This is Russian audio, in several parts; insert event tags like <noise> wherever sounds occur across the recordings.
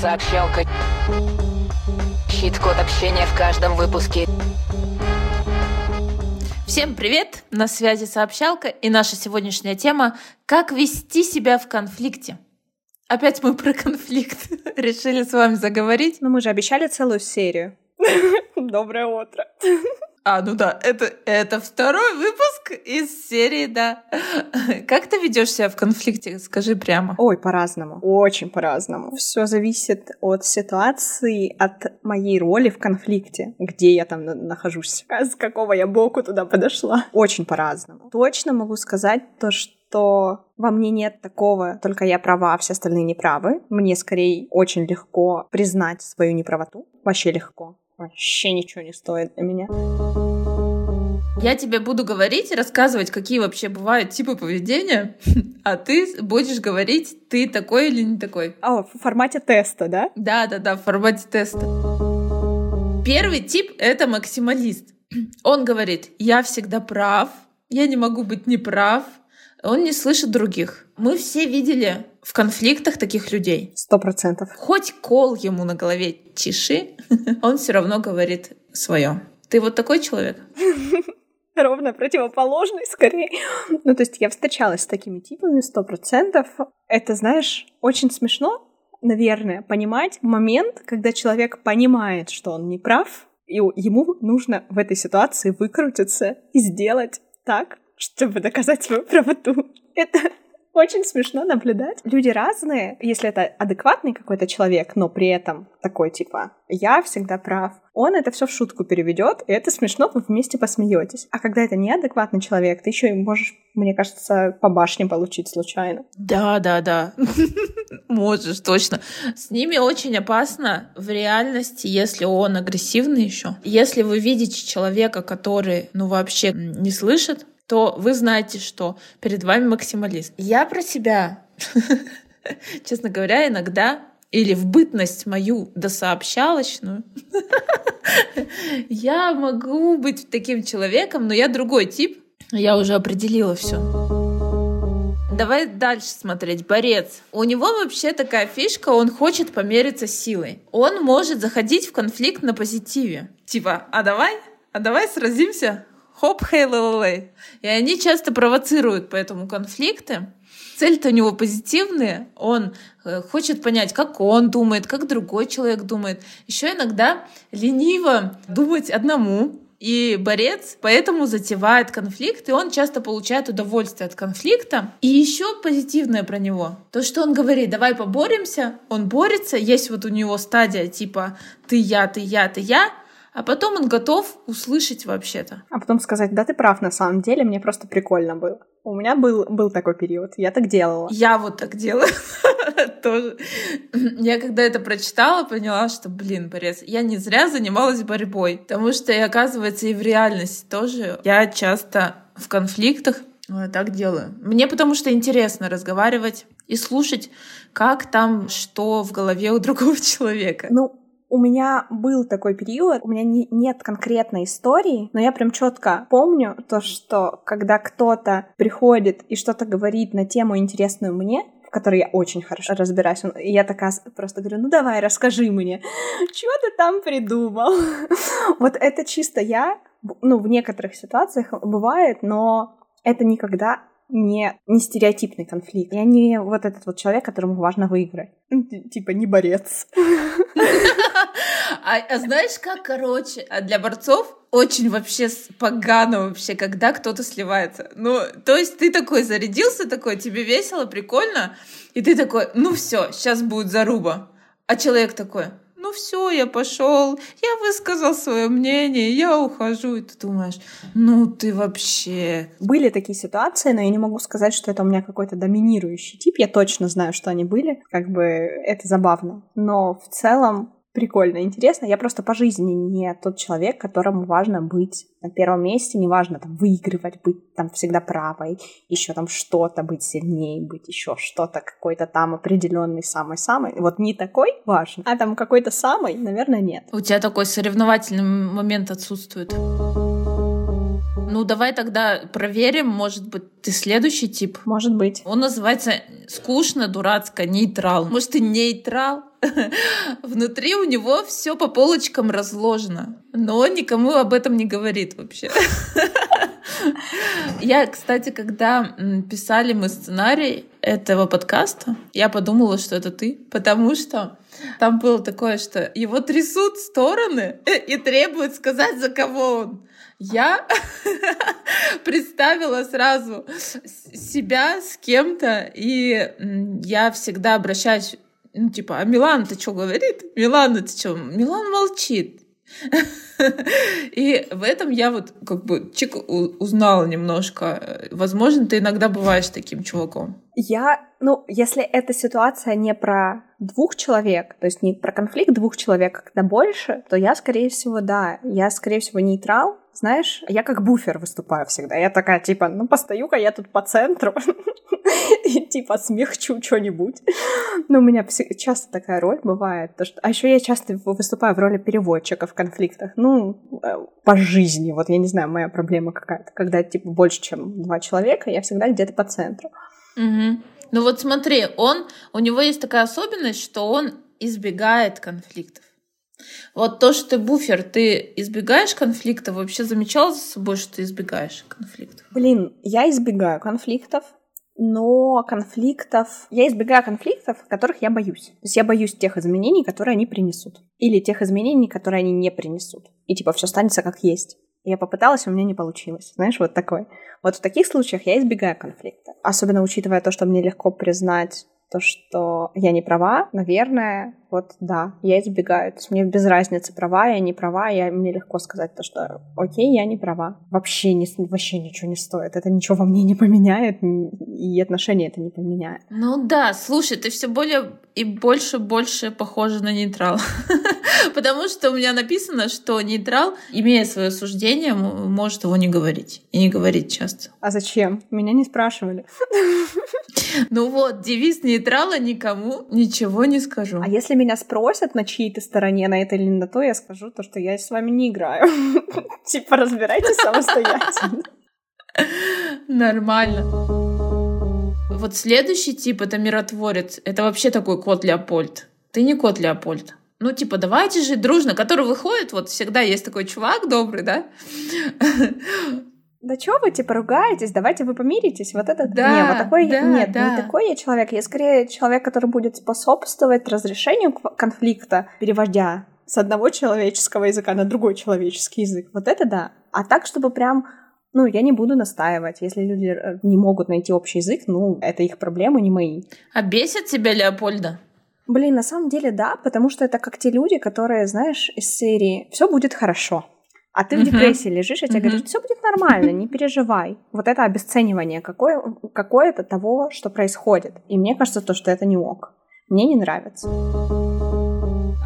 Сообщалка. Хит-код общения в каждом выпуске. Всем привет! На связи Сообщалка и наша сегодняшняя тема «Как вести себя в конфликте». Опять мы про конфликт <laughs> решили с вами заговорить. Но мы же обещали целую серию. <laughs> Доброе утро. А, ну да, это, это второй выпуск из серии, да. Как ты ведешь себя в конфликте? Скажи прямо. Ой, по-разному. Очень по-разному. Все зависит от ситуации, от моей роли в конфликте, где я там нахожусь, <laughs> с какого я боку туда подошла. Очень по-разному. Точно могу сказать то, что что во мне нет такого, только я права, а все остальные неправы. Мне скорее очень легко признать свою неправоту. Вообще легко вообще ничего не стоит для меня. Я тебе буду говорить рассказывать, какие вообще бывают типы поведения, <laughs> а ты будешь говорить, ты такой или не такой. А, в формате теста, да? Да, да, да, в формате теста. Первый тип — это максималист. <clears throat> Он говорит, я всегда прав, я не могу быть неправ, он не слышит других. Мы все видели в конфликтах таких людей. Сто процентов. Хоть кол ему на голове тиши, <laughs> он все равно говорит свое. Ты вот такой человек? <laughs> Ровно противоположный, скорее. Ну, то есть я встречалась с такими типами сто процентов. Это, знаешь, очень смешно, наверное, понимать момент, когда человек понимает, что он не прав, и ему нужно в этой ситуации выкрутиться и сделать так, чтобы доказать свою правоту. Это очень смешно наблюдать. Люди разные, если это адекватный какой-то человек, но при этом такой типа «я всегда прав», он это все в шутку переведет, и это смешно, вы вместе посмеетесь. А когда это неадекватный человек, ты еще и можешь, мне кажется, по башне получить случайно. Да, да, да. <laughs> Можешь, точно. С ними очень опасно в реальности, если он агрессивный еще. Если вы видите человека, который, ну, вообще не слышит, то вы знаете, что перед вами максималист. Я про себя, <laughs> честно говоря, иногда или в бытность мою досообщалочную, <laughs> я могу быть таким человеком, но я другой тип. Я уже определила все. Давай дальше смотреть. Борец. У него вообще такая фишка, он хочет помериться силой. Он может заходить в конфликт на позитиве. Типа, а давай, а давай сразимся хоп, хей, лей И они часто провоцируют поэтому конфликты. Цель-то у него позитивная, он э, хочет понять, как он думает, как другой человек думает. Еще иногда лениво думать одному, и борец поэтому затевает конфликт, и он часто получает удовольствие от конфликта. И еще позитивное про него. То, что он говорит, давай поборемся, он борется, есть вот у него стадия типа ты я, ты я, ты я, а потом он готов услышать вообще-то. А потом сказать, да ты прав на самом деле, мне просто прикольно было. У меня был, был такой период, я так делала. Я вот так делала <laughs> тоже. Я когда это прочитала, поняла, что, блин, Борис, я не зря занималась борьбой, потому что, и, оказывается, и в реальности тоже я часто в конфликтах э, так делаю. Мне потому что интересно разговаривать и слушать, как там, что в голове у другого <laughs> человека. Ну, у меня был такой период, у меня не, нет конкретной истории, но я прям четко помню то, что когда кто-то приходит и что-то говорит на тему интересную мне, в которой я очень хорошо разбираюсь. И я такая просто говорю, ну давай, расскажи мне, что ты там придумал? <laughs> вот это чисто я, ну, в некоторых ситуациях бывает, но это никогда не, не стереотипный конфликт. Я не вот этот вот человек, которому важно выиграть. Типа не борец. <laughs> А, а знаешь, как, короче, а для борцов очень вообще погано вообще, когда кто-то сливается. Ну, то есть ты такой зарядился, такой, тебе весело, прикольно, и ты такой, ну все, сейчас будет заруба. А человек такой, ну все, я пошел, я высказал свое мнение, я ухожу, и ты думаешь, ну ты вообще... Были такие ситуации, но я не могу сказать, что это у меня какой-то доминирующий тип, я точно знаю, что они были, как бы это забавно, но в целом прикольно, интересно. Я просто по жизни не тот человек, которому важно быть на первом месте, неважно там выигрывать, быть там всегда правой, еще там что-то, быть сильнее, быть еще что-то, какой-то там определенный самый-самый. Вот не такой важен, а там какой-то самый, наверное, нет. У тебя такой соревновательный момент отсутствует. Ну, давай тогда проверим, может быть, ты следующий тип? Может быть. Он называется скучно, дурацко, нейтрал. Может, ты нейтрал? Внутри у него все по полочкам разложено, но никому об этом не говорит вообще. Я, кстати, когда писали мы сценарий этого подкаста, я подумала, что это ты, потому что там было такое, что его трясут стороны <laughs> и требуют сказать, за кого он. Я <laughs> представила сразу себя с кем-то, и я всегда обращаюсь, ну, типа, а Милан, ты что говорит? Милан, ты что? Милан молчит. И в этом я вот как бы чик узнала немножко. Возможно, ты иногда бываешь таким чуваком. Я, ну, если эта ситуация не про двух человек, то есть не про конфликт двух человек, а когда больше, то я, скорее всего, да, я, скорее всего, нейтрал, знаешь, я как буфер выступаю всегда. Я такая, типа, ну, постою-ка я тут по центру <laughs> и, типа, смягчу что-нибудь. Но у меня часто такая роль бывает. То, что... А еще я часто выступаю в роли переводчика в конфликтах. Ну, э, по жизни. Вот я не знаю, моя проблема какая-то. Когда, типа, больше, чем два человека, я всегда где-то по центру. Угу. Ну вот смотри, он, у него есть такая особенность, что он избегает конфликтов. Вот то, что ты буфер, ты избегаешь конфликтов? Вообще замечал за собой, что ты избегаешь конфликтов? Блин, я избегаю конфликтов, но конфликтов... Я избегаю конфликтов, которых я боюсь. То есть я боюсь тех изменений, которые они принесут. Или тех изменений, которые они не принесут. И типа все останется как есть. Я попыталась, у меня не получилось. Знаешь, вот такой. Вот в таких случаях я избегаю конфликта. Особенно учитывая то, что мне легко признать то, что я не права, наверное, вот да, я избегаю. То есть мне без разницы, права я, не права, я, мне легко сказать то, что окей, я не права. Вообще, не, вообще ничего не стоит. Это ничего во мне не поменяет, и отношения это не поменяет. Ну да, слушай, ты все более и больше больше похожа на нейтрал. <laughs> <laughs> Потому что у меня написано, что нейтрал, имея свое суждение, может его не говорить. И не говорить часто. А зачем? Меня не спрашивали. <laughs> Ну вот, девиз нейтрала никому ничего не скажу. А если меня спросят, на чьей-то стороне, на этой или на то, я скажу то, что я с вами не играю. <laughs> Типа, разбирайтесь самостоятельно. Нормально. Вот следующий тип — это миротворец. Это вообще такой кот Леопольд. Ты не кот Леопольд. Ну, типа, давайте жить дружно, который выходит, вот всегда есть такой чувак добрый, да? Да чё вы, типа, ругаетесь? Давайте вы помиритесь. Вот это... Да, не, вот такой... Да, Нет, да. не такой я человек. Я скорее человек, который будет способствовать разрешению конфликта, переводя с одного человеческого языка на другой человеческий язык. Вот это да. А так, чтобы прям ну, я не буду настаивать. Если люди э, не могут найти общий язык, ну, это их проблемы, не мои. А бесит тебя Леопольда? Блин, на самом деле да, потому что это как те люди, которые, знаешь, из серии «все будет хорошо». А ты в депрессии лежишь, и тебе говорят, все будет нормально, не переживай. Вот это обесценивание какое, какое-то того, что происходит. И мне кажется, то, что это не ок. Мне не нравится.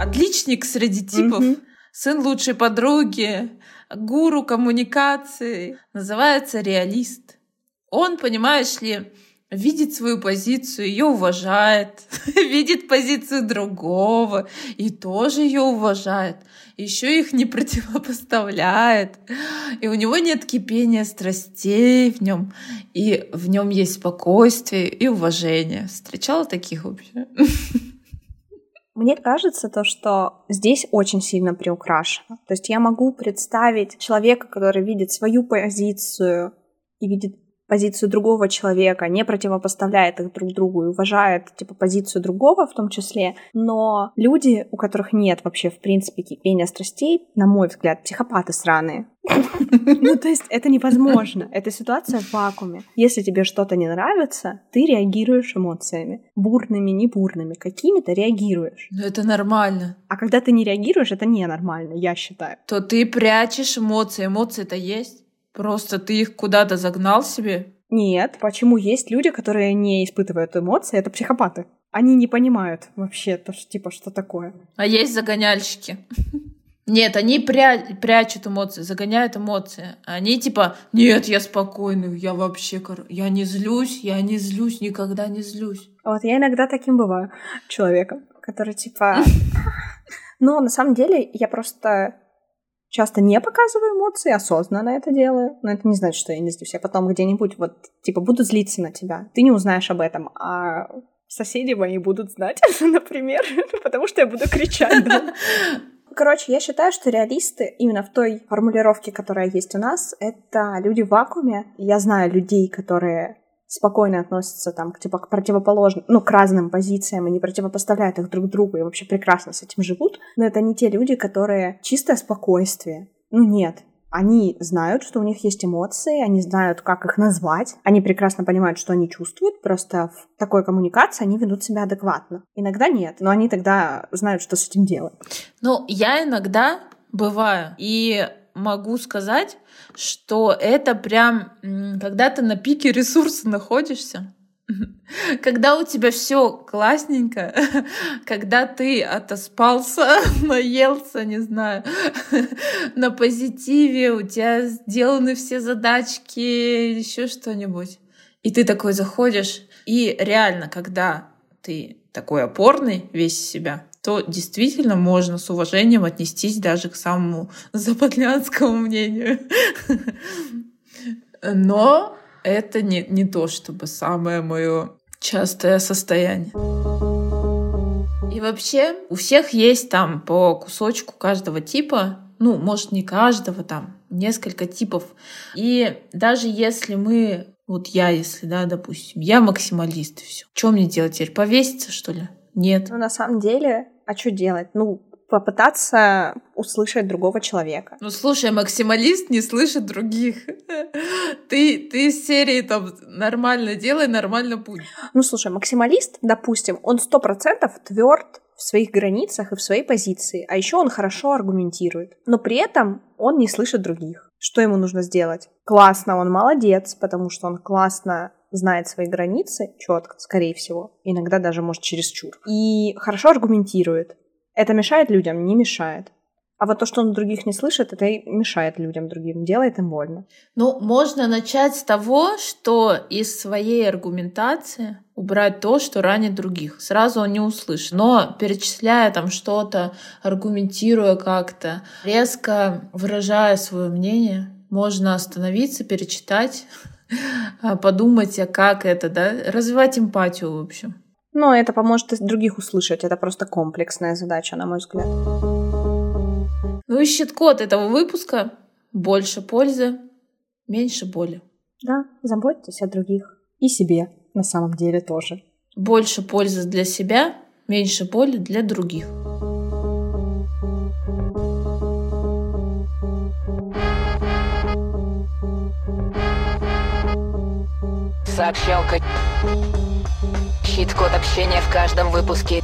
Отличник среди типов. Сын лучшей подруги, гуру коммуникации. Называется реалист. Он, понимаешь ли, видит свою позицию, ее уважает, <laughs> видит позицию другого и тоже ее уважает, еще их не противопоставляет. И у него нет кипения страстей в нем, и в нем есть спокойствие и уважение. Встречала таких вообще? <laughs> Мне кажется то, что здесь очень сильно приукрашено. То есть я могу представить человека, который видит свою позицию и видит позицию другого человека, не противопоставляет их друг другу и уважает, типа, позицию другого в том числе. Но люди, у которых нет вообще, в принципе, кипения страстей, на мой взгляд, психопаты сраные. Ну, то есть это невозможно. Это ситуация в вакууме. Если тебе что-то не нравится, ты реагируешь эмоциями. Бурными, не бурными. Какими-то реагируешь. Ну, это нормально. А когда ты не реагируешь, это ненормально, я считаю. То ты прячешь эмоции. Эмоции-то есть. Просто ты их куда-то загнал себе? Нет. Почему есть люди, которые не испытывают эмоции? Это психопаты. Они не понимают вообще, то, что, типа, что такое. А есть загоняльщики. <laughs> Нет, они пря- прячут эмоции, загоняют эмоции. Они типа, нет, я спокойный, я вообще, я не злюсь, я не злюсь, никогда не злюсь. Вот я иногда таким бываю человеком, который типа... <laughs> <laughs> Но на самом деле я просто часто не показываю эмоции, осознанно это делаю. Но это не значит, что я не злюсь. Я потом где-нибудь вот, типа, буду злиться на тебя. Ты не узнаешь об этом, а соседи мои будут знать, <laughs> например, потому что я буду кричать. Короче, я считаю, что реалисты именно в той формулировке, которая есть у нас, это люди в вакууме. Я знаю людей, которые спокойно относятся там к, типа, к противоположным, ну, к разным позициям и не противопоставляют их друг другу и вообще прекрасно с этим живут. Но это не те люди, которые чистое спокойствие. Ну, нет они знают, что у них есть эмоции, они знают, как их назвать, они прекрасно понимают, что они чувствуют, просто в такой коммуникации они ведут себя адекватно. Иногда нет, но они тогда знают, что с этим делать. Ну, я иногда бываю, и могу сказать, что это прям, когда ты на пике ресурса находишься, <laughs> когда у тебя все классненько, <laughs> когда ты отоспался, <laughs> наелся, не знаю, на позитиве, у тебя сделаны все задачки, еще что-нибудь. И ты такой заходишь, и реально, когда ты такой опорный весь себя, то действительно можно с уважением отнестись даже к самому западлянскому мнению. Но это не, не то, чтобы самое мое частое состояние. И вообще у всех есть там по кусочку каждого типа, ну, может, не каждого, там, несколько типов. И даже если мы, вот я, если, да, допустим, я максималист, все. Что мне делать теперь? Повеситься, что ли? Нет. Ну, на самом деле, а что делать? Ну, попытаться услышать другого человека. Ну, слушай, максималист не слышит других. <laughs> Ты, ты из серии там нормально делай, нормально путь. Ну, слушай, максималист, допустим, он сто процентов тверд в своих границах и в своей позиции, а еще он хорошо аргументирует. Но при этом он не слышит других. Что ему нужно сделать? Классно, он молодец, потому что он классно знает свои границы четко, скорее всего, иногда даже может чересчур, и хорошо аргументирует. Это мешает людям? Не мешает. А вот то, что он других не слышит, это и мешает людям другим, делает им больно. Ну, можно начать с того, что из своей аргументации убрать то, что ранит других. Сразу он не услышит. Но перечисляя там что-то, аргументируя как-то, резко выражая свое мнение, можно остановиться, перечитать, подумать, а как это, да, развивать эмпатию, в общем. Но это поможет и других услышать. Это просто комплексная задача, на мой взгляд. Ну и щит-код этого выпуска больше пользы, меньше боли. Да, заботьтесь о других. И себе на самом деле тоже. Больше пользы для себя, меньше боли для других. Сообщалка. Щит-код общения в каждом выпуске.